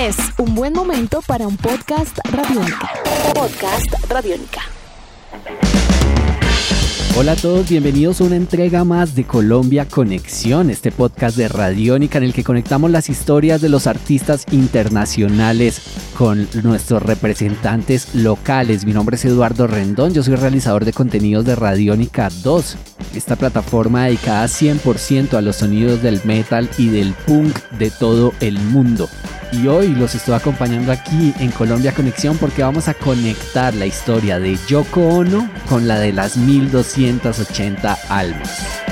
Es un buen momento para un podcast radiónica. Podcast radiónica. Hola a todos, bienvenidos a una entrega más de Colombia Conexión, este podcast de Radiónica en el que conectamos las historias de los artistas internacionales con nuestros representantes locales. Mi nombre es Eduardo Rendón, yo soy realizador de contenidos de Radiónica 2, esta plataforma dedicada 100% a los sonidos del metal y del punk de todo el mundo y hoy los estoy acompañando aquí en Colombia Conexión porque vamos a conectar la historia de Yoko Ono con la de las 1280 almas.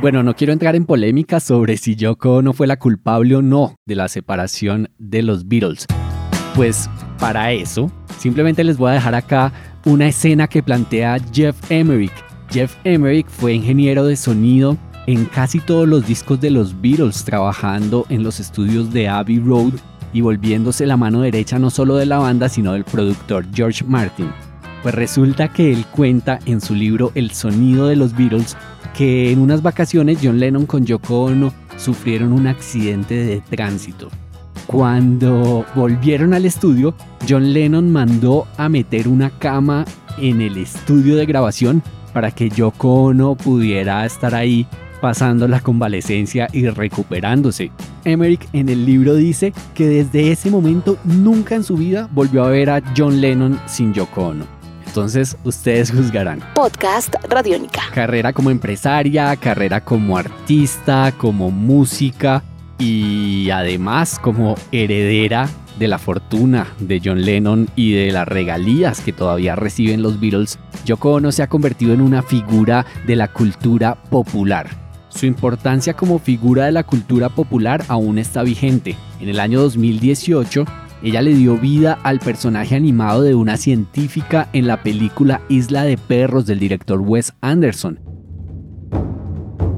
Bueno, no quiero entrar en polémica sobre si Yoko Ono fue la culpable o no de la separación de los Beatles. Pues para eso, simplemente les voy a dejar acá una escena que plantea Jeff Emerick. Jeff Emerick fue ingeniero de sonido en casi todos los discos de los Beatles, trabajando en los estudios de Abbey Road y volviéndose la mano derecha no solo de la banda, sino del productor George Martin. Pues resulta que él cuenta en su libro El sonido de los Beatles que en unas vacaciones John Lennon con Yoko Ono sufrieron un accidente de tránsito. Cuando volvieron al estudio, John Lennon mandó a meter una cama en el estudio de grabación para que Yoko Ono pudiera estar ahí pasando la convalecencia y recuperándose. Emmerich en el libro dice que desde ese momento nunca en su vida volvió a ver a John Lennon sin Yoko Ono. Entonces ustedes juzgarán. Podcast Radiónica. Carrera como empresaria, carrera como artista, como música y además como heredera de la fortuna de John Lennon y de las regalías que todavía reciben los Beatles, Yoko Ono se ha convertido en una figura de la cultura popular su importancia como figura de la cultura popular aún está vigente. En el año 2018, ella le dio vida al personaje animado de una científica en la película Isla de Perros del director Wes Anderson.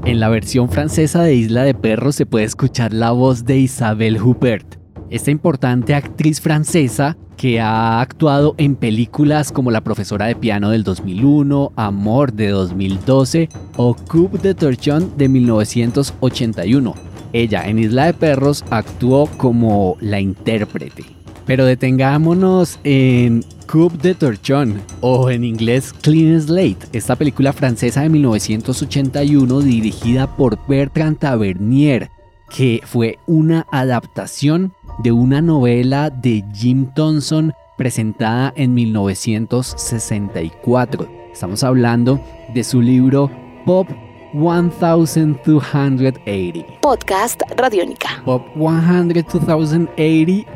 En la versión francesa de Isla de Perros se puede escuchar la voz de Isabelle Huppert. Esta importante actriz francesa que ha actuado en películas como La profesora de piano del 2001, Amor de 2012 o Coupe de Torchon de 1981. Ella en Isla de Perros actuó como la intérprete. Pero detengámonos en Coupe de Torchon o en inglés Clean Slate, esta película francesa de 1981 dirigida por Bertrand Tavernier, que fue una adaptación de una novela de Jim Thompson presentada en 1964. Estamos hablando de su libro Pop 1280. Podcast Radiónica. Pop 100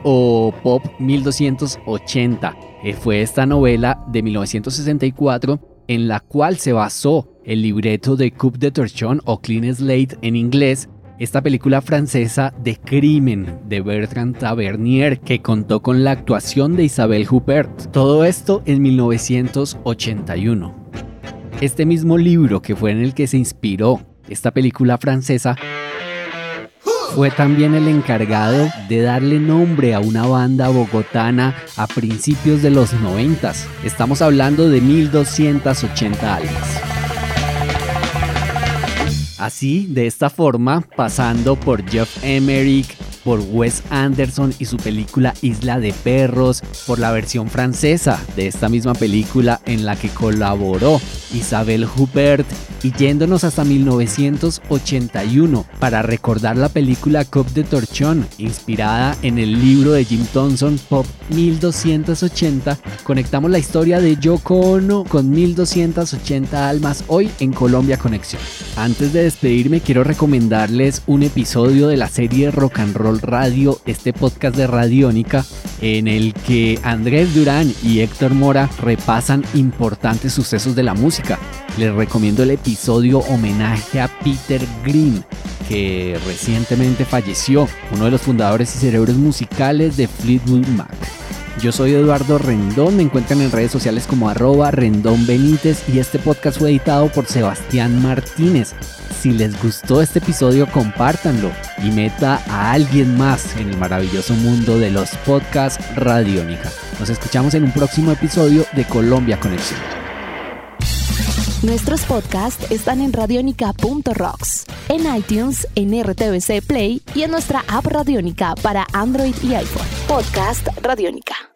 o Pop 1280. Eh, fue esta novela de 1964 en la cual se basó el libreto de Coupe de Torchon o Clean Slate en inglés esta película francesa de crimen de Bertrand Tavernier que contó con la actuación de Isabelle Huppert. Todo esto en 1981. Este mismo libro que fue en el que se inspiró esta película francesa fue también el encargado de darle nombre a una banda bogotana a principios de los 90. Estamos hablando de 1280 almas. Así, de esta forma, pasando por Jeff Emerick, por Wes Anderson y su película Isla de Perros, por la versión francesa de esta misma película en la que colaboró Isabel Huppert y yéndonos hasta 1981 para recordar la película Cop de Torchón, inspirada en el libro de Jim Thompson Pop 1280, conectamos la historia de Yoko Ono con 1280 almas hoy en Colombia Conexión. Antes de despedirme quiero recomendarles un episodio de la serie Rock and Roll Radio, este podcast de Radiónica, en el que Andrés Durán y Héctor Mora repasan importantes sucesos de la música. Les recomiendo el episodio homenaje a Peter Green, que recientemente falleció, uno de los fundadores y cerebros musicales de Fleetwood Mac. Yo soy Eduardo Rendón, me encuentran en redes sociales como arroba Rendón Benítez y este podcast fue editado por Sebastián Martínez. Si les gustó este episodio, compártanlo y meta a alguien más en el maravilloso mundo de los podcasts Radiónica. Nos escuchamos en un próximo episodio de Colombia Conexión. Nuestros podcasts están en radionica.rocks. en iTunes, en RTVC Play y en nuestra app Radiónica para Android y iPhone. Podcast Radiónica.